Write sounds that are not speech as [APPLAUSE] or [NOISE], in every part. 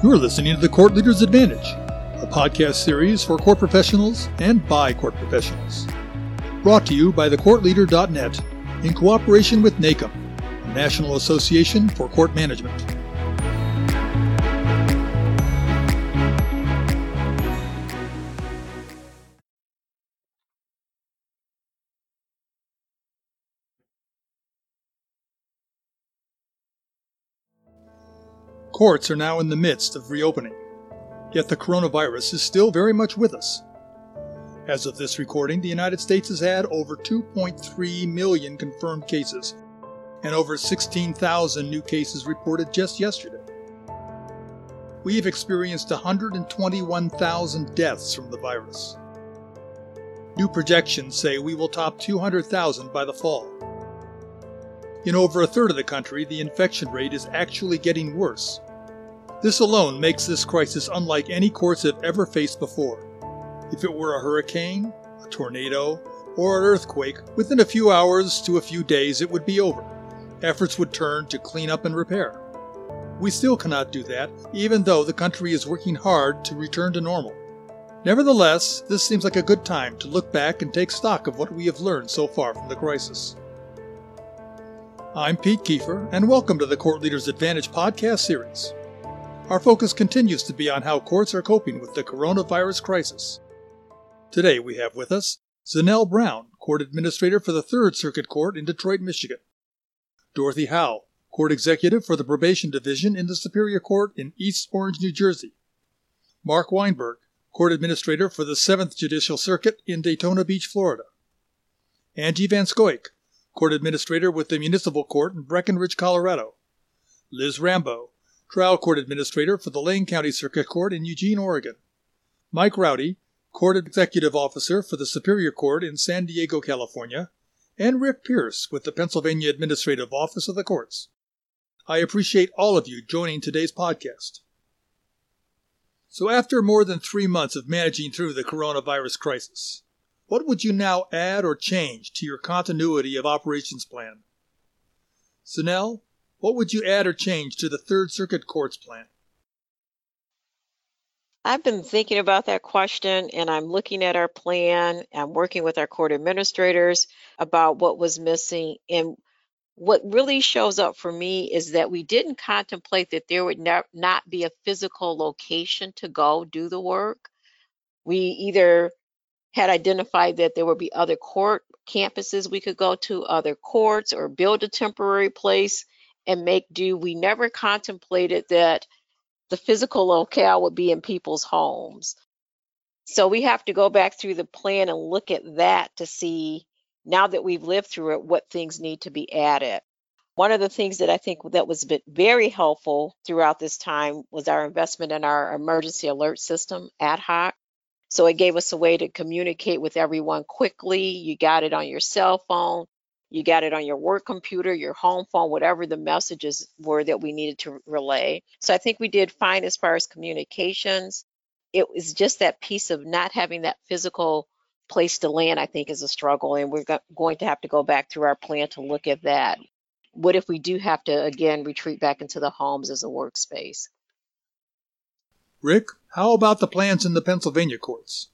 You're listening to The Court Leader's Advantage, a podcast series for court professionals and by court professionals. Brought to you by thecourtleader.net in cooperation with NACM, the National Association for Court Management. Courts are now in the midst of reopening, yet the coronavirus is still very much with us. As of this recording, the United States has had over 2.3 million confirmed cases and over 16,000 new cases reported just yesterday. We have experienced 121,000 deaths from the virus. New projections say we will top 200,000 by the fall. In over a third of the country, the infection rate is actually getting worse, this alone makes this crisis unlike any courts have ever faced before. If it were a hurricane, a tornado, or an earthquake, within a few hours to a few days it would be over. Efforts would turn to clean up and repair. We still cannot do that, even though the country is working hard to return to normal. Nevertheless, this seems like a good time to look back and take stock of what we have learned so far from the crisis. I'm Pete Kiefer, and welcome to the Court Leaders Advantage podcast series. Our focus continues to be on how courts are coping with the coronavirus crisis. Today we have with us Zenell Brown, Court Administrator for the Third Circuit Court in Detroit, Michigan. Dorothy Howe, Court Executive for the Probation Division in the Superior Court in East Orange, New Jersey. Mark Weinberg, Court Administrator for the Seventh Judicial Circuit in Daytona Beach, Florida. Angie Van Scoik, Court Administrator with the Municipal Court in Breckenridge, Colorado. Liz Rambo, Trial Court Administrator for the Lane County Circuit Court in Eugene, Oregon. Mike Roddy, Court Executive Officer for the Superior Court in San Diego, California. And Rick Pierce with the Pennsylvania Administrative Office of the Courts. I appreciate all of you joining today's podcast. So, after more than three months of managing through the coronavirus crisis, what would you now add or change to your continuity of operations plan? Zenell, what would you add or change to the Third Circuit Court's plan? I've been thinking about that question and I'm looking at our plan. I'm working with our court administrators about what was missing. And what really shows up for me is that we didn't contemplate that there would not be a physical location to go do the work. We either had identified that there would be other court campuses we could go to, other courts, or build a temporary place and make do. We never contemplated that the physical locale would be in people's homes. So we have to go back through the plan and look at that to see now that we've lived through it what things need to be added. One of the things that I think that was very helpful throughout this time was our investment in our emergency alert system AtHoc. So it gave us a way to communicate with everyone quickly. You got it on your cell phone you got it on your work computer, your home phone, whatever the messages were that we needed to relay. So I think we did fine as far as communications. It was just that piece of not having that physical place to land, I think, is a struggle. And we're go- going to have to go back through our plan to look at that. What if we do have to, again, retreat back into the homes as a workspace? Rick, how about the plans in the Pennsylvania courts?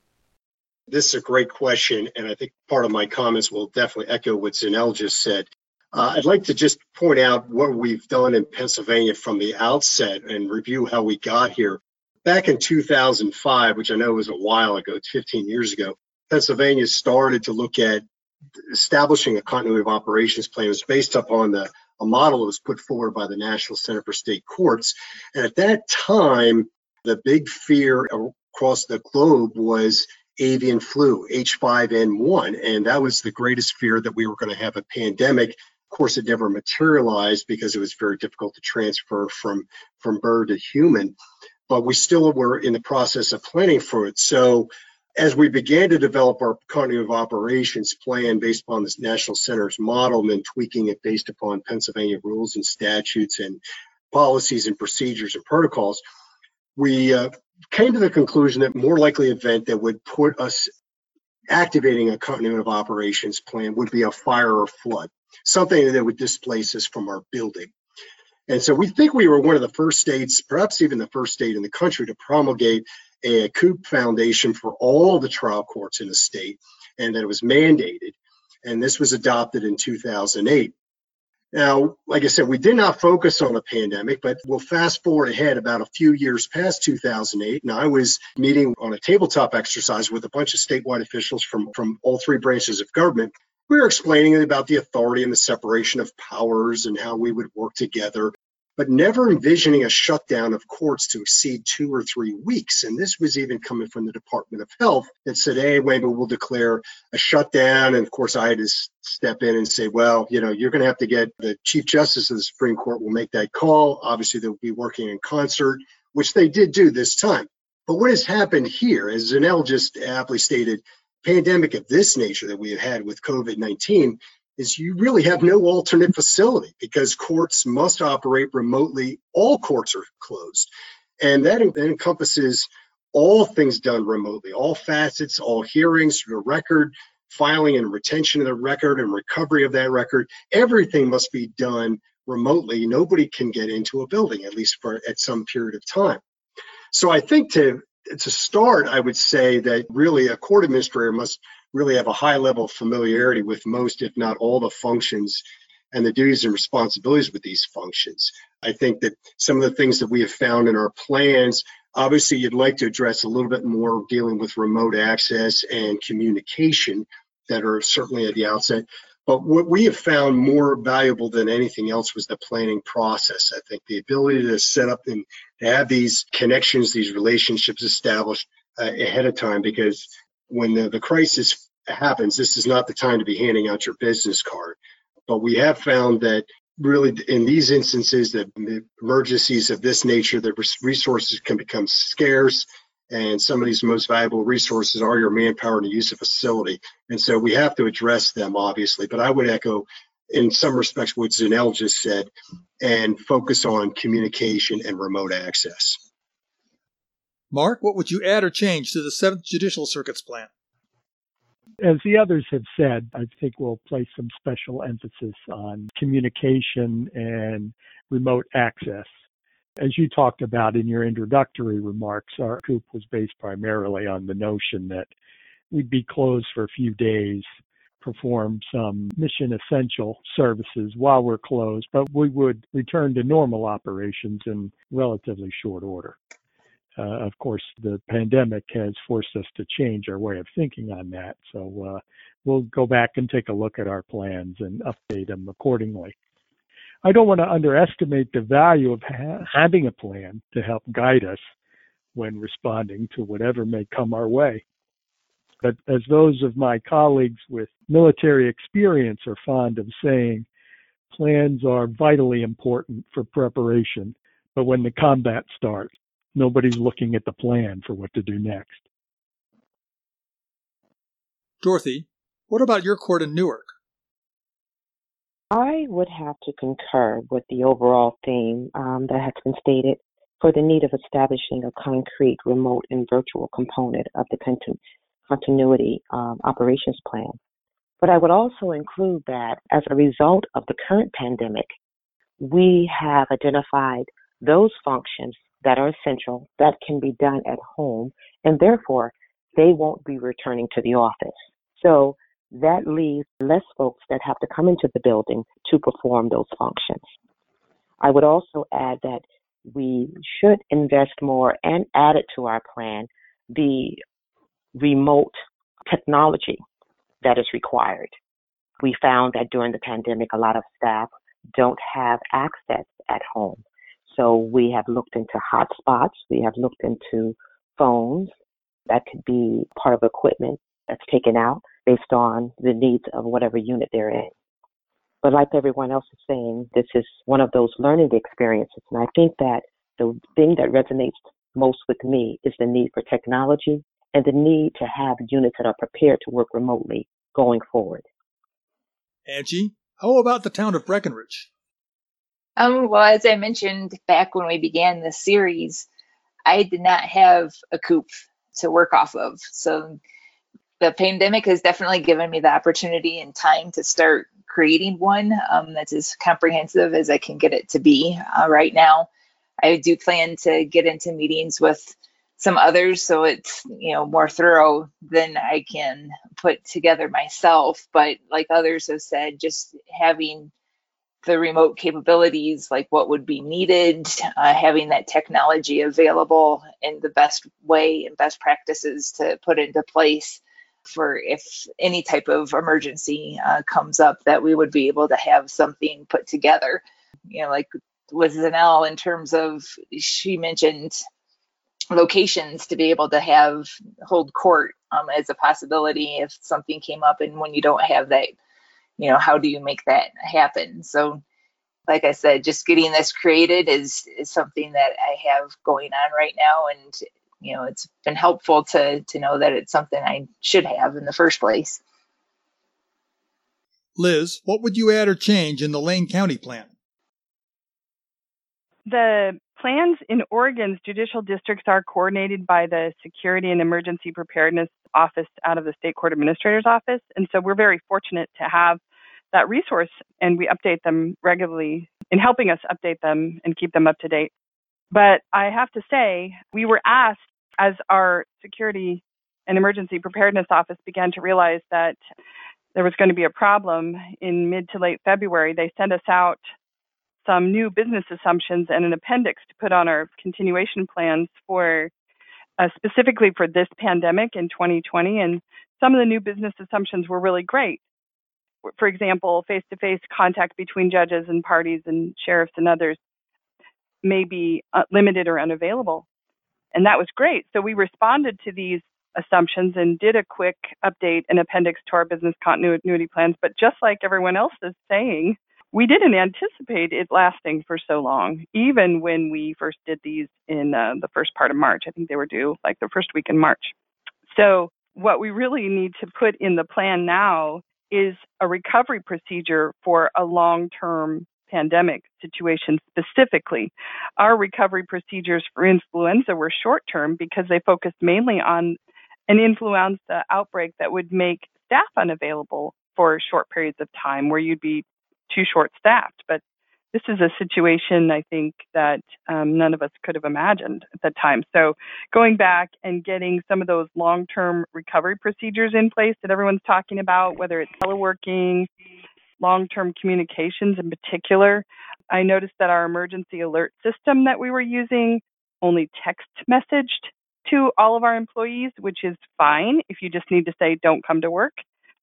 This is a great question, and I think part of my comments will definitely echo what Zenell just said. Uh, I'd like to just point out what we've done in Pennsylvania from the outset and review how we got here. Back in 2005, which I know was a while ago, 15 years ago, Pennsylvania started to look at establishing a continuity of operations plan. It was based upon the a model that was put forward by the National Center for State Courts. And at that time, the big fear across the globe was avian flu, H5N1. And that was the greatest fear that we were going to have a pandemic. Of course, it never materialized because it was very difficult to transfer from, from bird to human. But we still were in the process of planning for it. So as we began to develop our continuity of operations plan based upon this national center's model and then tweaking it based upon Pennsylvania rules and statutes and policies and procedures and protocols, we uh, came to the conclusion that more likely event that would put us activating a continuity of operations plan would be a fire or flood, something that would displace us from our building. And so we think we were one of the first states, perhaps even the first state in the country, to promulgate a COOP foundation for all the trial courts in the state, and that it was mandated. And this was adopted in 2008. Now, like I said, we did not focus on a pandemic, but we'll fast forward ahead about a few years past 2008. And I was meeting on a tabletop exercise with a bunch of statewide officials from, from all three branches of government. We were explaining about the authority and the separation of powers and how we would work together but never envisioning a shutdown of courts to exceed two or three weeks. And this was even coming from the Department of Health that said, hey, maybe we'll declare a shutdown. And of course, I had to step in and say, well, you know, you're going to have to get the Chief Justice of the Supreme Court will make that call. Obviously, they'll be working in concert, which they did do this time. But what has happened here, as Zenell just aptly stated, pandemic of this nature that we have had with COVID 19 is you really have no alternate facility because courts must operate remotely. All courts are closed. And that, encompasses all things done remotely, all facets, all hearings, the record, filing and retention of the record and recovery of that record. Everything must be done remotely. Nobody can get into a building, at least for at some period of time. So I think to to start, I would say that really a court administrator must really have a high level of familiarity with most, if not all, the functions and the duties and responsibilities with these functions. I think that some of the things that we have found in our plans, obviously, you'd like to address a little bit more dealing with remote access and communication that are certainly at the outset. But what we have found more valuable than anything else was the planning process. I think the ability to set up and to have these connections, these relationships established uh, ahead of time, because when the, the crisis happens, this is not the time to be handing out your business card. But we have found that really in these instances, that emergencies of this nature, the resources can become scarce. And some of these most valuable resources are your manpower and the use of facility. And so we have to address them, obviously. But I would echo, in some respects, what Zenell just said and focus on communication and remote access. Mark, what would you add or change to the Seventh Judicial Circuit's plan? As the others have said, I think we'll place some special emphasis on communication and remote access. As you talked about in your introductory remarks, our COOP was based primarily on the notion that we'd be closed for a few days, perform some mission essential services while we're closed, but we would return to normal operations in relatively short order. Uh, of course, the pandemic has forced us to change our way of thinking on that. So uh, we'll go back and take a look at our plans and update them accordingly. I don't want to underestimate the value of ha- having a plan to help guide us when responding to whatever may come our way. But as those of my colleagues with military experience are fond of saying, plans are vitally important for preparation, but when the combat starts, nobody's looking at the plan for what to do next. Dorothy, what about your court in Newark? I would have to concur with the overall theme um, that has been stated for the need of establishing a concrete remote and virtual component of the continu- continuity um, operations plan. But I would also include that as a result of the current pandemic, we have identified those functions that are essential that can be done at home, and therefore they won't be returning to the office. So that leaves less folks that have to come into the building to perform those functions. I would also add that we should invest more and add it to our plan the remote technology that is required. We found that during the pandemic, a lot of staff don't have access at home. So we have looked into hotspots. We have looked into phones that could be part of equipment that's taken out based on the needs of whatever unit they're in. But like everyone else is saying, this is one of those learning experiences. And I think that the thing that resonates most with me is the need for technology and the need to have units that are prepared to work remotely going forward. Angie, how about the town of Breckenridge? Um, well, as I mentioned back when we began this series, I did not have a COOP to work off of. So the pandemic has definitely given me the opportunity and time to start creating one um, that's as comprehensive as I can get it to be uh, right now. I do plan to get into meetings with some others so it's you know more thorough than I can put together myself. But like others have said, just having the remote capabilities, like what would be needed, uh, having that technology available in the best way and best practices to put into place for if any type of emergency uh, comes up, that we would be able to have something put together. You know, like with Zenell, in terms of she mentioned locations to be able to have hold court um, as a possibility if something came up, and when you don't have that, you know, how do you make that happen? So like I said, just getting this created is is something that I have going on right now, and you know, it's been helpful to to know that it's something I should have in the first place. Liz, what would you add or change in the Lane County plan? The plans in Oregon's judicial districts are coordinated by the Security and Emergency Preparedness Office out of the State Court Administrator's Office. And so we're very fortunate to have that resource and we update them regularly in helping us update them and keep them up to date. But I have to say, we were asked as our security and emergency preparedness office began to realize that there was going to be a problem in mid to late February, they sent us out some new business assumptions and an appendix to put on our continuation plans for uh, specifically for this pandemic in 2020. And some of the new business assumptions were really great for example, face to face contact between judges and parties and sheriffs and others may be uh, limited or unavailable. And that was great. So we responded to these assumptions and did a quick update and appendix to our business continuity plans. But just like everyone else is saying, we didn't anticipate it lasting for so long, even when we first did these in uh, the first part of March. I think they were due like the first week in March. So, what we really need to put in the plan now is a recovery procedure for a long term pandemic situation specifically. Our recovery procedures for influenza were short term because they focused mainly on an influenza outbreak that would make staff unavailable for short periods of time where you'd be too short staffed. But this is a situation I think that um, none of us could have imagined at the time. So going back and getting some of those long-term recovery procedures in place that everyone's talking about, whether it's teleworking, long-term communications in particular. I noticed that our emergency alert system that we were using only text messaged to all of our employees, which is fine if you just need to say don't come to work,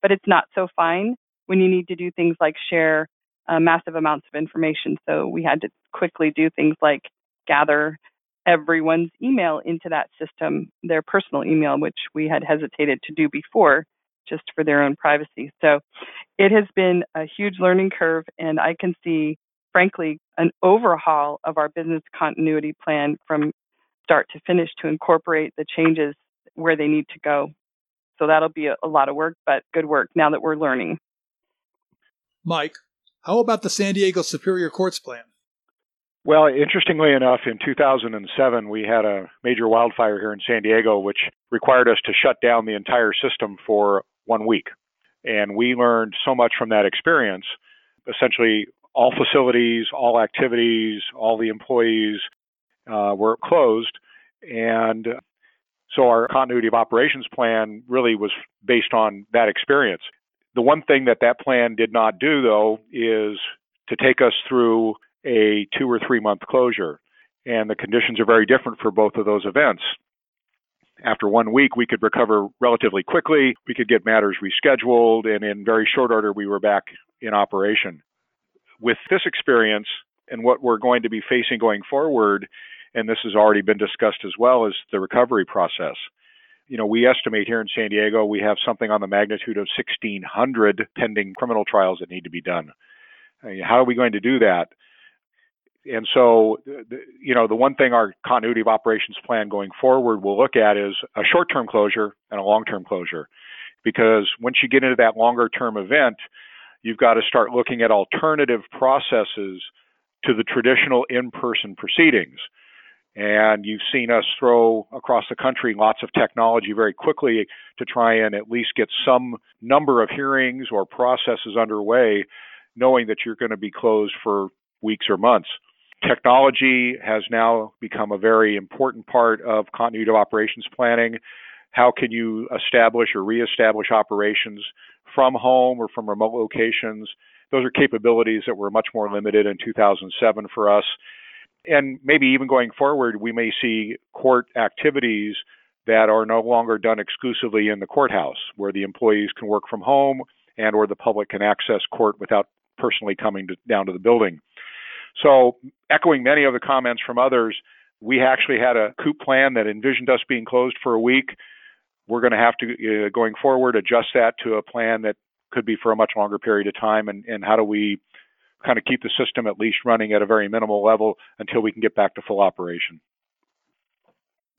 but it's not so fine when you need to do things like share uh, massive amounts of information. So we had to quickly do things like gather everyone's email into that system, their personal email, which we had hesitated to do before just for their own privacy. So it has been a huge learning curve, and I can see, frankly, an overhaul of our business continuity plan from start to finish to incorporate the changes where they need to go. So that'll be a, a lot of work, but good work now that we're learning. Mike, how about the San Diego Superior Courts plan? Well, interestingly enough, in 2007, we had a major wildfire here in San Diego, which required us to shut down the entire system for one week. And we learned so much from that experience. Essentially, all facilities, all activities, all the employees uh, were closed. And so our continuity of operations plan really was based on that experience. The one thing that that plan did not do, though, is to take us through a two or three month closure. And the conditions are very different for both of those events. After one week, we could recover relatively quickly. We could get matters rescheduled, and in very short order, we were back in operation. With this experience and what we're going to be facing going forward, and this has already been discussed as well, is the recovery process you know, we estimate here in San Diego we have something on the magnitude of 1,600 pending criminal trials that need to be done. How are we going to do that? And so, you know, the one thing our continuity of operations plan going forward will look at is a short term closure and a long term closure. Because once you get into that longer term event, you've got to start looking at alternative processes to the traditional in person proceedings And you've seen us throw across the country lots of technology very quickly to try and at least get some number of hearings or processes underway, knowing that you're going to be closed for weeks or months. Technology has now become a very important part of continuity of operations planning. How can you establish or reestablish operations from home or from remote locations? Those are capabilities that were much more limited in 2007 for us. And maybe even going forward, we may see court activities that are no longer done exclusively in the courthouse, where the employees can work from home and or the public can access court without personally coming to, down to the building. So, echoing many of the comments from others, we actually had a COOP plan that envisioned us being closed for a week. We're going to have to, uh, going forward, adjust that to a plan that could be for a much longer period of time. And, and how do we kind of keep the system at least running at a very minimal level until we can get back to full operation?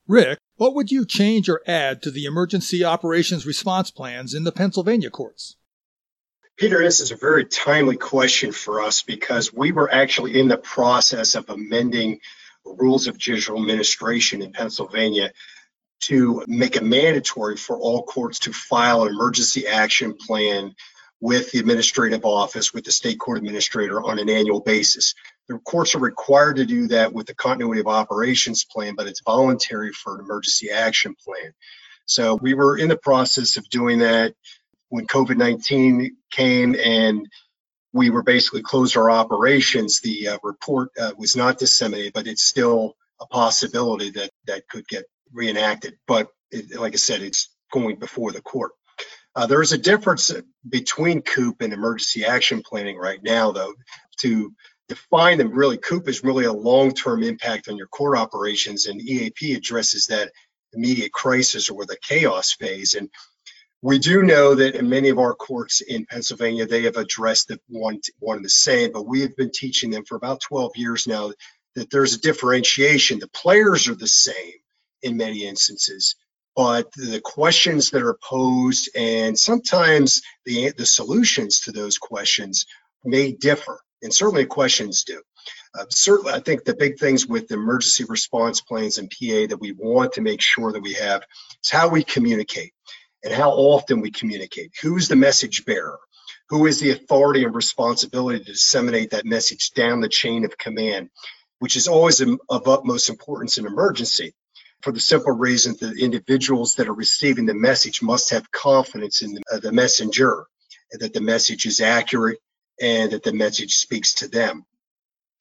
Rick, what would you change or add to the emergency operations response plans in the Pennsylvania courts? Peter, this is a very timely question for us because we were actually in the process of amending rules of judicial administration in Pennsylvania to make it mandatory for all courts to file an emergency action plan with the administrative office, with the state court administrator on an annual basis. The courts are required to do that with the continuity of operations plan, but it's voluntary for an emergency action plan. So we were in the process of doing that when COVID 19 came and we were basically closed our operations. The uh, report uh, was not disseminated, but it's still a possibility that that could get reenacted. But it, like I said, it's going before the court. Uh, there is a difference between COOP and emergency action planning right now, though. To define them, really, COOP is really a long-term impact on your core operations, and EAP addresses that immediate crisis or the chaos phase. And we do know that in many of our courts in Pennsylvania, they have addressed the one, one the same, but we have been teaching them for about 12 years now that there's a differentiation. The players are the same in many instances, but the questions that are posed and sometimes the, the solutions to those questions may differ, and certainly questions do. Uh, certainly, I think the big things with emergency response plans and PA that we want to make sure that we have is how we communicate and how often we communicate. Who's the message bearer? Who is the authority and responsibility to disseminate that message down the chain of command, which is always of utmost importance in emergency for the simple reason that individuals that are receiving the message must have confidence in the, uh, the messenger, that the message is accurate and that the message speaks to them.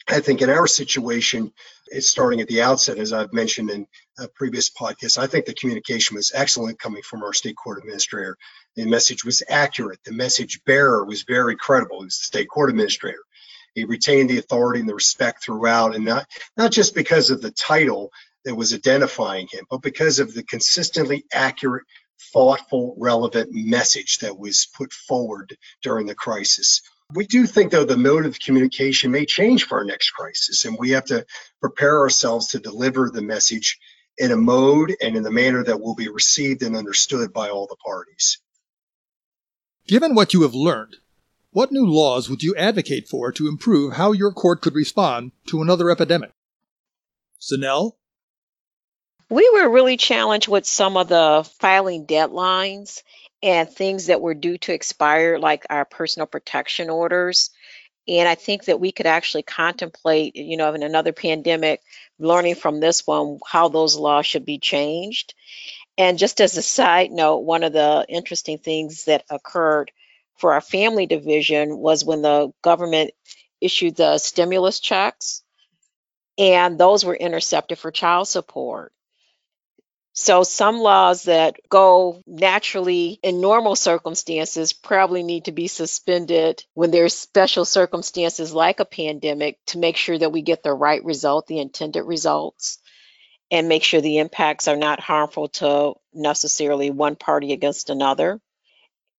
I think in our situation, it's starting at the outset, as I've mentioned in a previous podcast. I think the communication was excellent coming from our state court administrator. The message was accurate. The message bearer was very credible. It was the state court administrator. He retained the authority and the respect throughout, and not not just because of the title that was identifying him, but because of the consistently accurate, thoughtful, relevant message that was put forward during the crisis. We do think, though, the mode of communication may change for our next crisis, and we have to prepare ourselves to deliver the message in a mode and in the manner that will be received and understood by all the parties. Given what you have learned, what new laws would you advocate for to improve how your court could respond to another epidemic? Zenell? We were really challenged with some of the filing deadlines and things that were due to expire, like our personal protection orders. And I think that we could actually contemplate, you know, in another pandemic, learning from this one, how those laws should be changed. And just as a side note, one of the interesting things that occurred for our family division was when the government issued the stimulus checks, and those were intercepted for child support. So some laws that go naturally in normal circumstances probably need to be suspended when there's special circumstances like a pandemic to make sure that we get the right result, the intended results, and make sure the impacts are not harmful to necessarily one party against another.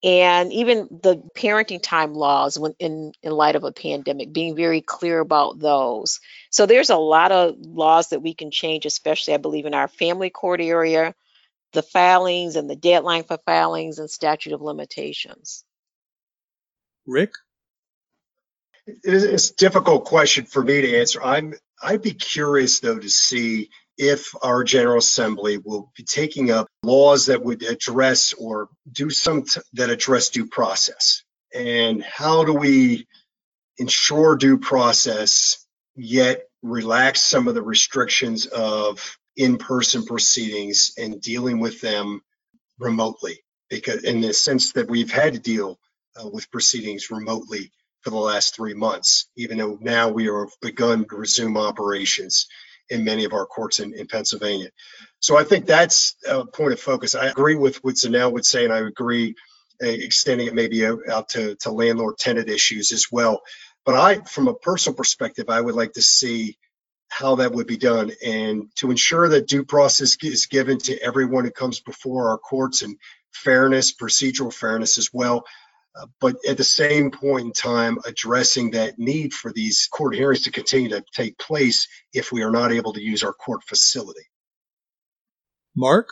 And even the parenting time laws when in, in light of a pandemic being very clear about those so there's a lot of laws that we can change especially i believe in our family court area the filings and the deadline for filings and statute of limitations. Rick? It's a difficult question for me to answer. I'm i'd be curious though to see if our General Assembly will be taking up laws that would address or do some t- that address due process. And how do we ensure due process yet relax some of the restrictions of in-person proceedings and dealing with them remotely because in the sense that we've had to deal uh, with proceedings remotely for the last three months, even though now we have begun to resume operations in many of our courts in, in Pennsylvania. So I think that's a point of focus. I agree with what Zenell would say, and I agree uh, extending it maybe out to, to landlord tenant issues as well. But I, from a personal perspective, I would like to see how that would be done and to ensure that due process is given to everyone who comes before our courts and fairness, procedural fairness as well. Uh, but at the same point in time, addressing that need for these court hearings to continue to take place if we are not able to use our court facility. Mark?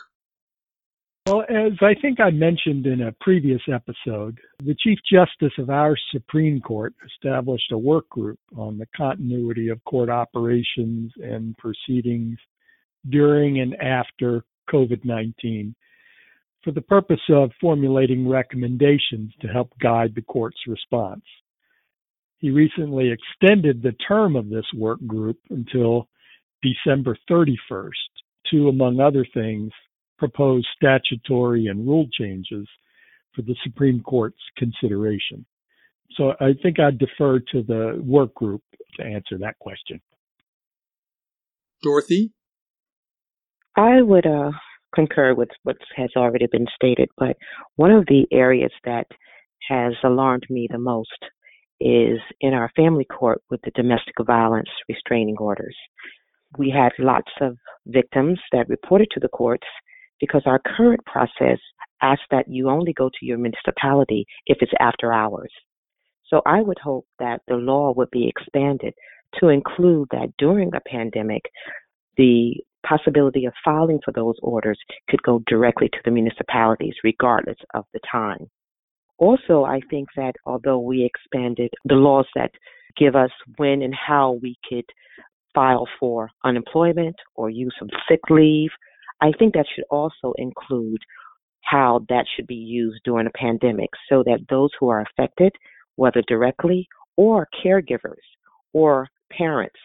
Well, as I think I mentioned in a previous episode, the Chief Justice of our Supreme Court established a work group on the continuity of court operations and proceedings during and after COVID 19 for the purpose of formulating recommendations to help guide the court's response. He recently extended the term of this work group until December 31st to, among other things, propose statutory and rule changes for the Supreme Court's consideration. So I think I'd defer to the work group to answer that question. Dorothy? I would uh, concur with what has already been stated, but one of the areas that has alarmed me the most is in our family court with the domestic violence restraining orders. We had lots of victims that reported to the courts because our current process asks that you only go to your municipality if it's after hours. So I would hope that the law would be expanded to include that during a pandemic, the possibility of filing for those orders could go directly to the municipalities, regardless of the time. Also, I think that although we expanded the laws that give us when and how we could file for unemployment or use of sick leave, I think that should also include how that should be used during a pandemic so that those who are affected, whether directly or caregivers or parents,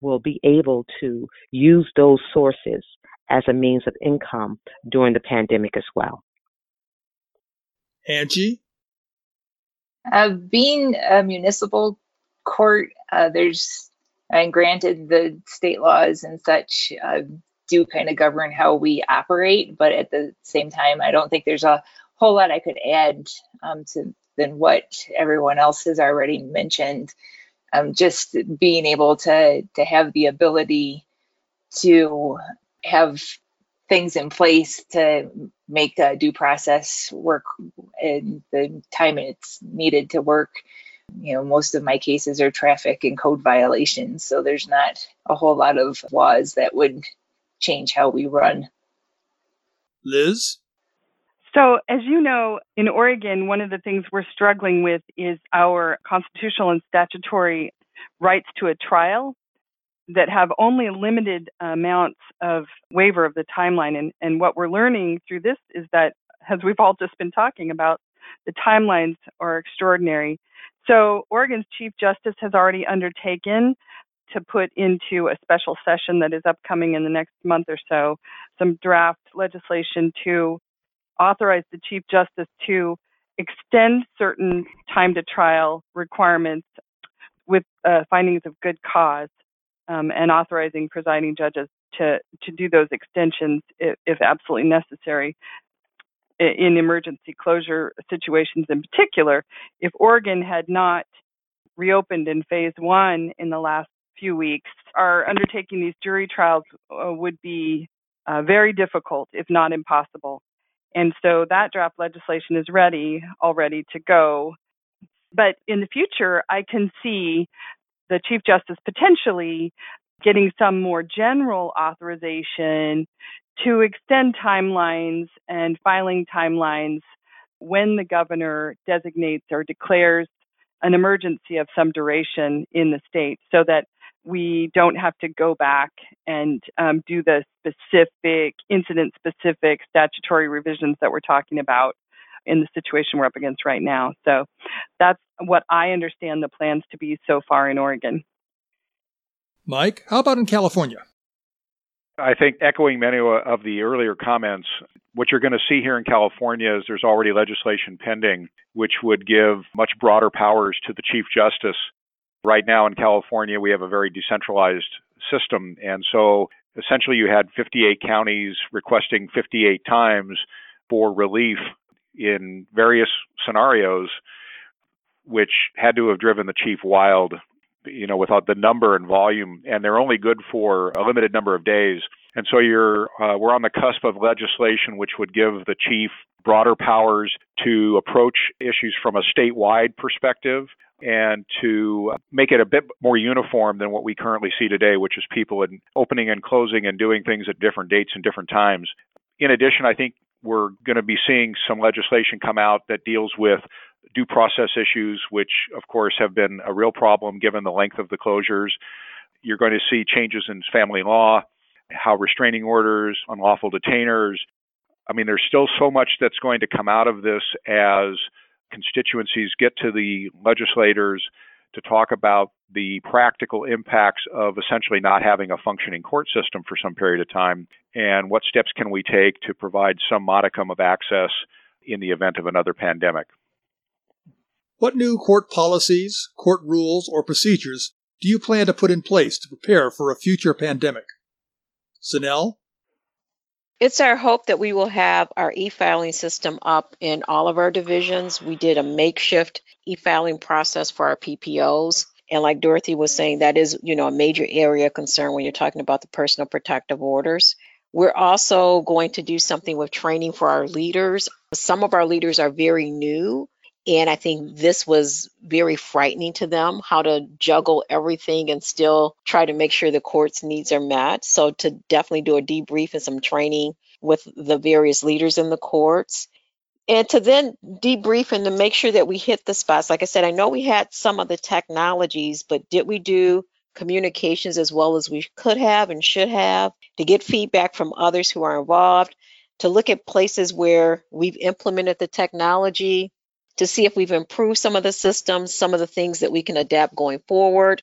will be able to use those sources as a means of income during the pandemic as well. Angie? Uh, being a municipal court, uh, there's, and granted, the state laws and such uh, do kind of govern how we operate, but at the same time, I don't think there's a whole lot I could add um, to than what everyone else has already mentioned um, just being able to to have the ability to have things in place to make a due process work in the time it's needed to work. You know, most of my cases are traffic and code violations, so there's not a whole lot of laws that would change how we run. Liz? So, as you know, in Oregon, one of the things we're struggling with is our constitutional and statutory rights to a trial that have only limited amounts of waiver of the timeline. And, and what we're learning through this is that, as we've all just been talking about, the timelines are extraordinary. So, Oregon's Chief Justice has already undertaken to put into a special session that is upcoming in the next month or so some draft legislation to authorize the Chief Justice to extend certain time to trial requirements with uh, findings of good cause um, and authorizing presiding judges to, to do those extensions if, if absolutely necessary in emergency closure situations in particular. If Oregon had not reopened in phase one in the last few weeks, our undertaking these jury trials uh, would be uh, very difficult, if not impossible. And so that draft legislation is ready, all ready to go. But in the future, I can see the Chief Justice potentially getting some more general authorization to extend timelines and filing timelines when the governor designates or declares an emergency of some duration in the state so that we don't have to go back and um, do the specific incident specific statutory revisions that we're talking about in the situation we're up against right now. So that's what I understand the plans to be so far in Oregon. Mike, how about in California? I think echoing many of the earlier comments, what you're going to see here in California is there's already legislation pending, which would give much broader powers to the Chief Justice. Right now in California, we have a very decentralized system. And so essentially, you had 58 counties requesting 58 times for relief in various scenarios, which had to have driven the chief wild, you know, without the number and volume, and they're only good for a limited number of days. And so you're uh, we're on the cusp of legislation which would give the chief broader powers to approach issues from a statewide perspective and to make it a bit more uniform than what we currently see today, which is people in opening and closing and doing things at different dates and different times. In addition, I think we're going to be seeing some legislation come out that deals with due process issues, which of course have been a real problem given the length of the closures. You're going to see changes in family law, how restraining orders, unlawful detainers. I mean, there's still so much that's going to come out of this as constituencies get to the legislators to talk about the practical impacts of essentially not having a functioning court system for some period of time and what steps can we take to provide some modicum of access in the event of another pandemic. What new court policies, court rules, or procedures do you plan to put in place to prepare for a future pandemic? Zenell? It's our hope that we will have our e-filing system up in all of our divisions. We did a makeshift e-filing process for our PPOs. And like Dorothy was saying, that is, you know, a major area of concern when you're talking about the personal protective orders. We're also going to do something with training for our leaders. Some of our leaders are very new and I think this was very frightening to them how to juggle everything and still try to make sure the court's needs are met. So, to definitely do a debrief and some training with the various leaders in the courts. And to then debrief and to make sure that we hit the spots. Like I said, I know we had some of the technologies, but did we do communications as well as we could have and should have to get feedback from others who are involved, to look at places where we've implemented the technology to see if we've improved some of the systems, some of the things that we can adapt going forward.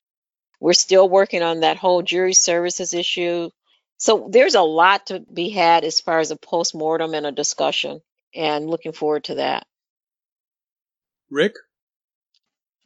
We're still working on that whole jury services issue. So there's a lot to be had as far as a post-mortem and a discussion, and looking forward to that. Rick?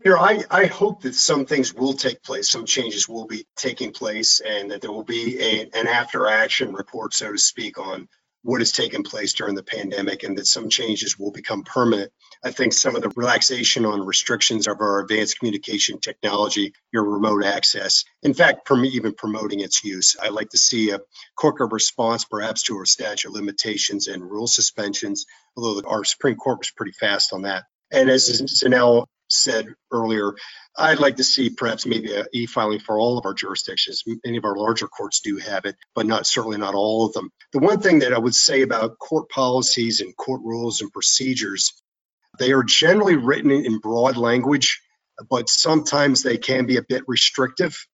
You know, I, I hope that some things will take place, some changes will be taking place, and that there will be a, an after action report, so to speak, on what has taken place during the pandemic and that some changes will become permanent. I think some of the relaxation on restrictions of our advanced communication technology, your remote access, in fact, even promoting its use. I like to see a quicker response perhaps to our statute limitations and rule suspensions, although our Supreme Court was pretty fast on that. And as Zenell said earlier, I'd like to see perhaps maybe a e-filing for all of our jurisdictions. Many of our larger courts do have it, but not certainly not all of them. The one thing that I would say about court policies and court rules and procedures, they are generally written in broad language, but sometimes they can be a bit restrictive.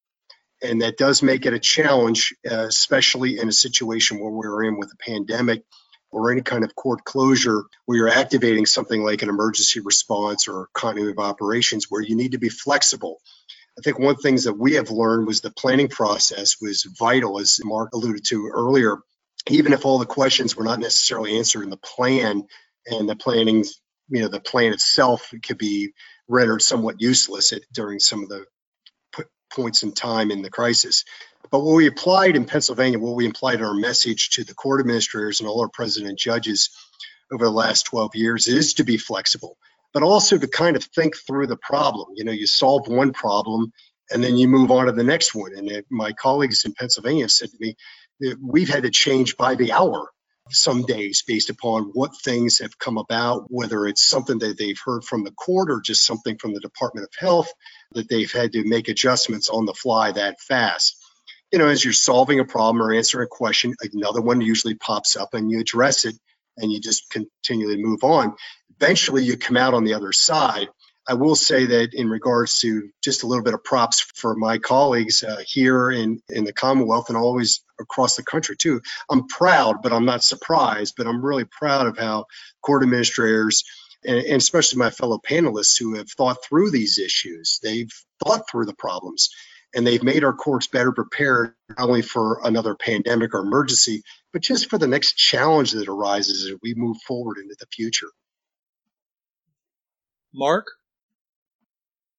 And that does make it a challenge, uh, especially in a situation where we're in with a pandemic or any kind of court closure where you're activating something like an emergency response or continuity of operations where you need to be flexible. I think one of the things that we have learned was the planning process was vital, as Mark alluded to earlier. Even if all the questions were not necessarily answered in the plan and the planning, you know, the plan itself could be rendered somewhat useless at, during some of the points in time in the crisis. But what we applied in Pennsylvania, what we applied in our message to the court administrators and all our president judges over the last 12 years is to be flexible, but also to kind of think through the problem. You know, you solve one problem and then you move on to the next one. And my colleagues in Pennsylvania said to me, we've had to change by the hour some days based upon what things have come about, whether it's something that they've heard from the court or just something from the Department of Health that they've had to make adjustments on the fly that fast you know, as you're solving a problem or answering a question, another one usually pops up and you address it and you just continually move on. Eventually, you come out on the other side. I will say that in regards to just a little bit of props for my colleagues uh, here in, in the Commonwealth and always across the country too. I'm proud, but I'm not surprised, but I'm really proud of how court administrators and, and especially my fellow panelists who have thought through these issues. They've thought through the problems and they've made our courts better prepared not only for another pandemic or emergency, but just for the next challenge that arises as we move forward into the future. Mark?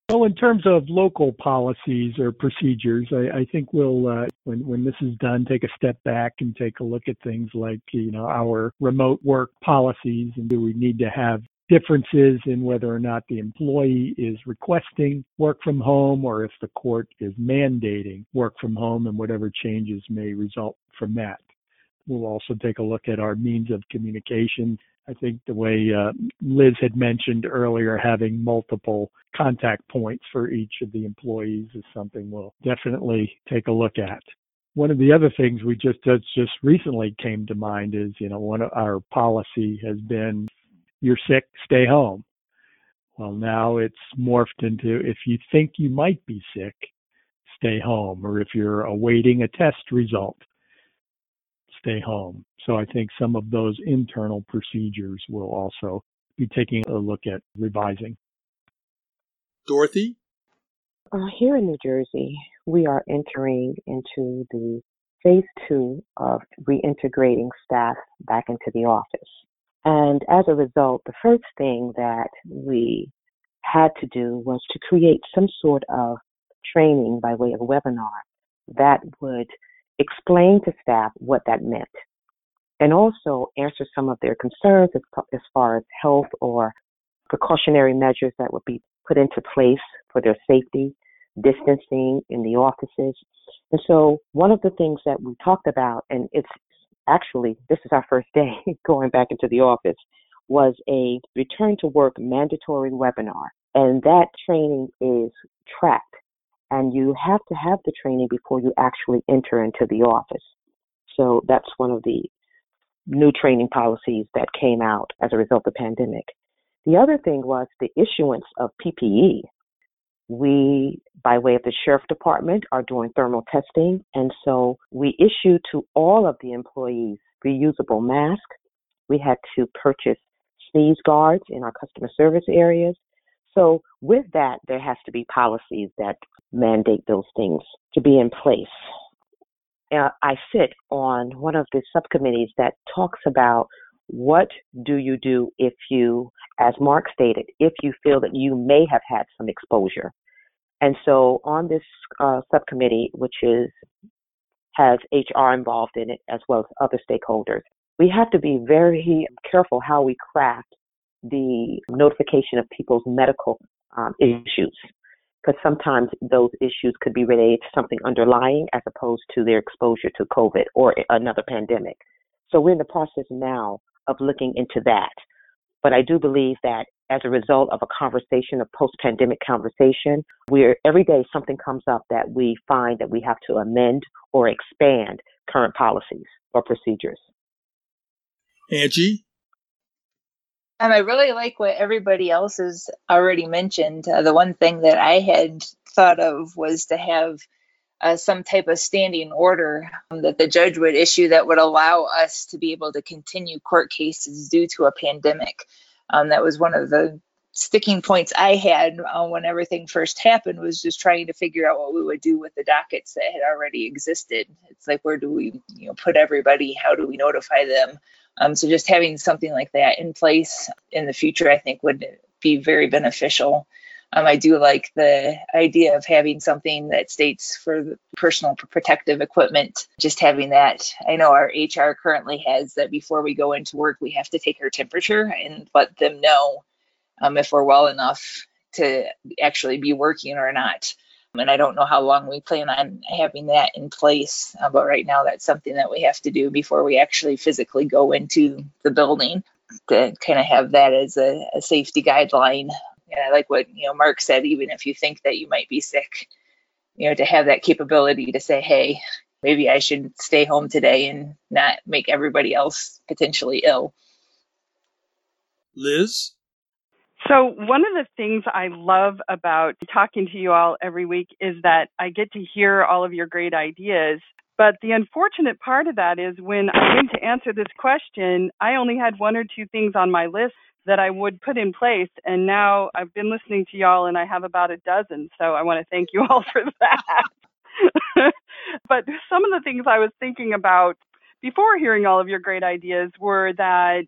Well, in terms of local policies or procedures, I, I think we'll, uh, when when this is done, take a step back and take a look at things like, you know, our remote work policies, and do we need to have differences in whether or not the employee is requesting work from home or if the court is mandating work from home and whatever changes may result from that. We'll also take a look at our means of communication. I think the way uh, Liz had mentioned earlier, having multiple contact points for each of the employees is something we'll definitely take a look at. One of the other things we just just recently came to mind is, you know, one of our policy has been you're sick, stay home. Well, now it's morphed into if you think you might be sick, stay home. Or if you're awaiting a test result, stay home. So I think some of those internal procedures will also be taking a look at revising. Dorothy? Uh, here in New Jersey, we are entering into the phase two of reintegrating staff back into the office. And as a result, the first thing that we had to do was to create some sort of training by way of a webinar that would explain to staff what that meant and also answer some of their concerns as, as far as health or precautionary measures that would be put into place for their safety, distancing in the offices. And so one of the things that we talked about, and it's actually, this is our first day [LAUGHS] going back into the office, was a return to work mandatory webinar. And that training is tracked. And you have to have the training before you actually enter into the office. So that's one of the new training policies that came out as a result of the pandemic. The other thing was the issuance of PPE. We, by way of the sheriff department, are doing thermal testing, and so we issue to all of the employees reusable masks. We had to purchase sneeze guards in our customer service areas. So, with that, there has to be policies that mandate those things to be in place. Uh, I sit on one of the subcommittees that talks about what do you do if you, as Mark stated, if you feel that you may have had some exposure? And so on this uh, subcommittee, which is has HR involved in it as well as other stakeholders, we have to be very careful how we craft the notification of people's medical um, issues because sometimes those issues could be related to something underlying as opposed to their exposure to COVID or another pandemic. So we're in the process now of looking into that. But I do believe that as a result of a conversation, a post-pandemic conversation, where every day something comes up that we find that we have to amend or expand current policies or procedures. Angie? Um, I really like what everybody else has already mentioned. Uh, the one thing that I had thought of was to have uh, some type of standing order um, that the judge would issue that would allow us to be able to continue court cases due to a pandemic. Um, that was one of the sticking points I had uh, when everything first happened was just trying to figure out what we would do with the dockets that had already existed. It's like where do we you know put everybody? How do we notify them? Um, so just having something like that in place in the future, I think would be very beneficial. Um, I do like the idea of having something that states for personal protective equipment, just having that. I know our HR currently has that before we go into work, we have to take our temperature and let them know um, if we're well enough to actually be working or not. And I don't know how long we plan on having that in place, uh, but right now that's something that we have to do before we actually physically go into the building to kind of have that as a, a safety guideline and I like what you know Mark said. Even if you think that you might be sick, you know, to have that capability to say, "Hey, maybe I should stay home today and not make everybody else potentially ill." Liz. So, one of the things I love about talking to you all every week is that I get to hear all of your great ideas. But the unfortunate part of that is when I went to answer this question, I only had one or two things on my list that I would put in place. And now I've been listening to y'all and I have about a dozen. So I want to thank you all for that. [LAUGHS] but some of the things I was thinking about before hearing all of your great ideas were that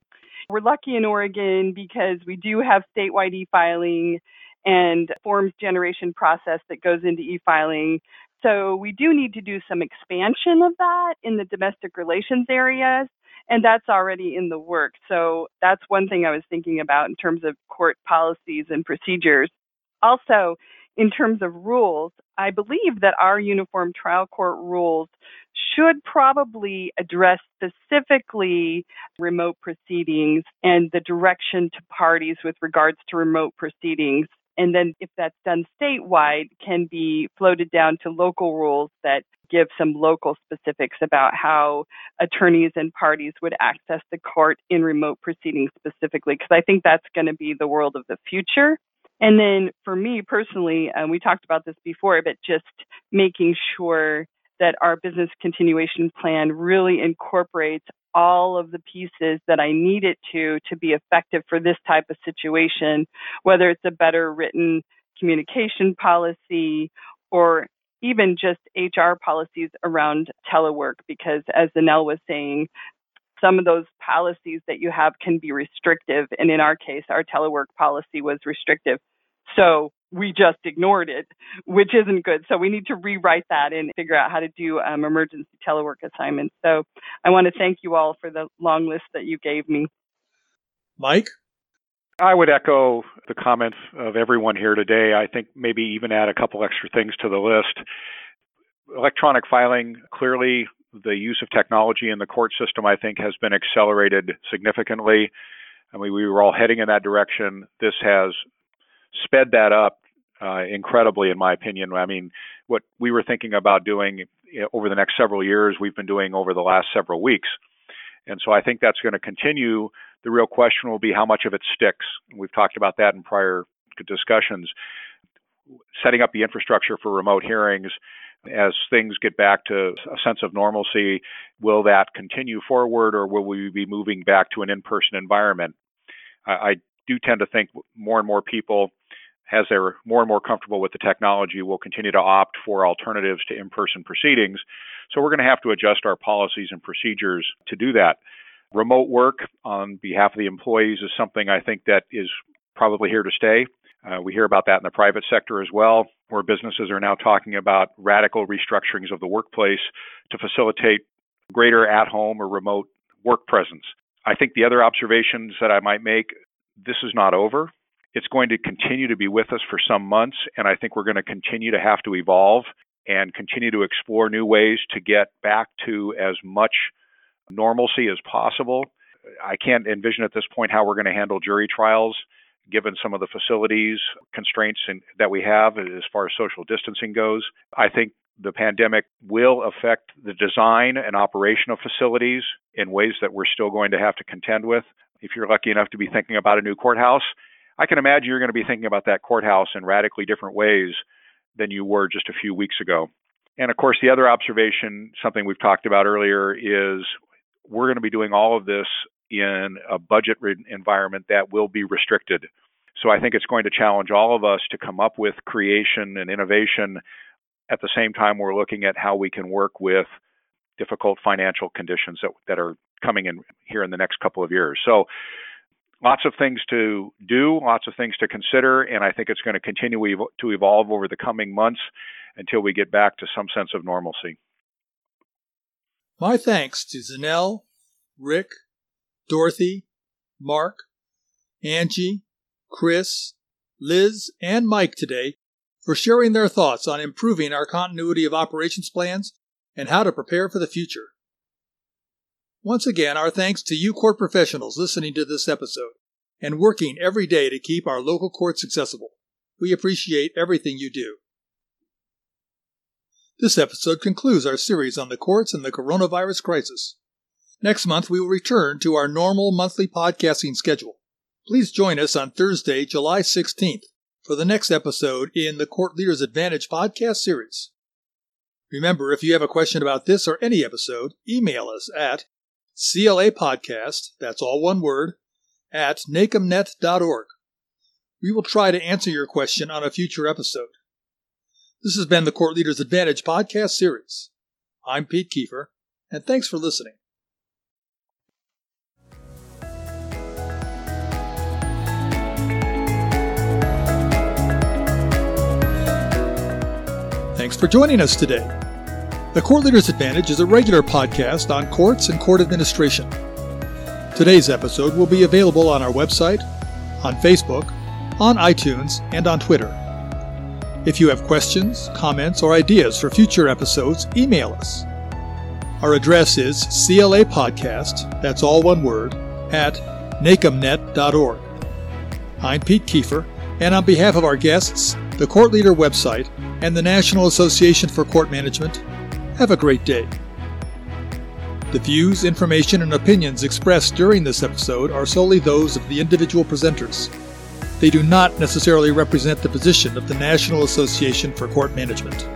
we're lucky in Oregon because we do have statewide e filing and forms generation process that goes into e filing. So we do need to do some expansion of that in the domestic relations areas and that's already in the work. So that's one thing I was thinking about in terms of court policies and procedures. Also, in terms of rules, I believe that our uniform trial court rules should probably address specifically remote proceedings and the direction to parties with regards to remote proceedings. And then, if that's done statewide, can be floated down to local rules that give some local specifics about how attorneys and parties would access the court in remote proceedings specifically, because I think that's going to be the world of the future. And then for me personally, um, we talked about this before, but just making sure that our business continuation plan really incorporates all of the pieces that I need it to to be effective for this type of situation, whether it's a better written communication policy or even just HR policies around telework, because as Zenell was saying, some of those policies that you have can be restrictive. And in our case, our telework policy was restrictive. So we just ignored it, which isn't good. So we need to rewrite that and figure out how to do um, emergency telework assignments. So I want to thank you all for the long list that you gave me. Mike? I would echo the comments of everyone here today. I think maybe even add a couple extra things to the list. Electronic filing, clearly, the use of technology in the court system, I think, has been accelerated significantly. I mean, we were all heading in that direction. This has sped that up uh, incredibly, in my opinion. I mean, what we were thinking about doing over the next several years, we've been doing over the last several weeks. And so I think that's going to continue. The real question will be how much of it sticks. We've talked about that in prior discussions. Setting up the infrastructure for remote hearings as things get back to a sense of normalcy, will that continue forward or will we be moving back to an in person environment? I do tend to think more and more people as they're more and more comfortable with the technology, will continue to opt for alternatives to in person proceedings. So we're going to have to adjust our policies and procedures to do that. Remote work on behalf of the employees is something I think that is probably here to stay. Uh, we hear about that in the private sector as well, where businesses are now talking about radical restructurings of the workplace to facilitate greater at home or remote work presence. I think the other observations that I might make this is not over. It's going to continue to be with us for some months, and I think we're going to continue to have to evolve and continue to explore new ways to get back to as much normalcy as possible. I can't envision at this point how we're going to handle jury trials given some of the facilities constraints in, that we have as far as social distancing goes. I think the pandemic will affect the design and operation of facilities in ways that we're still going to have to contend with. If you're lucky enough to be thinking about a new courthouse, I can imagine you're going to be thinking about that courthouse in radically different ways than you were just a few weeks ago. And of course, the other observation, something we've talked about earlier, is we're going to be doing all of this in a budget environment that will be restricted. So I think it's going to challenge all of us to come up with creation and innovation at the same time we're looking at how we can work with difficult financial conditions that, that are coming in here in the next couple of years. So lots of things to do, lots of things to consider, and I think it's going to continue to evolve over the coming months until we get back to some sense of normalcy. My thanks to Zenell, Rick, Dorothy, Mark, Angie, Chris, Liz, and Mike today for sharing their thoughts on improving our continuity of operations plans and how to prepare for the future. Once again, our thanks to you court professionals listening to this episode and working every day to keep our local courts accessible. We appreciate everything you do. This episode concludes our series on the courts and the coronavirus crisis. Next month, we will return to our normal monthly podcasting schedule. Please join us on Thursday, July 16th for the next episode in the Court Leaders Advantage podcast series. Remember, if you have a question about this or any episode, email us at CLApodcast, that's all one word, at nacmnet.org. We will try to answer your question on a future episode. This has been the Court Leaders Advantage podcast series. I'm Pete Kiefer, and thanks for listening. Thanks for joining us today. The Court Leaders Advantage is a regular podcast on courts and court administration. Today's episode will be available on our website, on Facebook, on iTunes, and on Twitter. If you have questions, comments, or ideas for future episodes, email us. Our address is CLA Podcast, that's all one word, at nacmnet.org. I'm Pete Kiefer, and on behalf of our guests, the Court Leader website, and the National Association for Court Management, have a great day. The views, information, and opinions expressed during this episode are solely those of the individual presenters. They do not necessarily represent the position of the National Association for Court Management.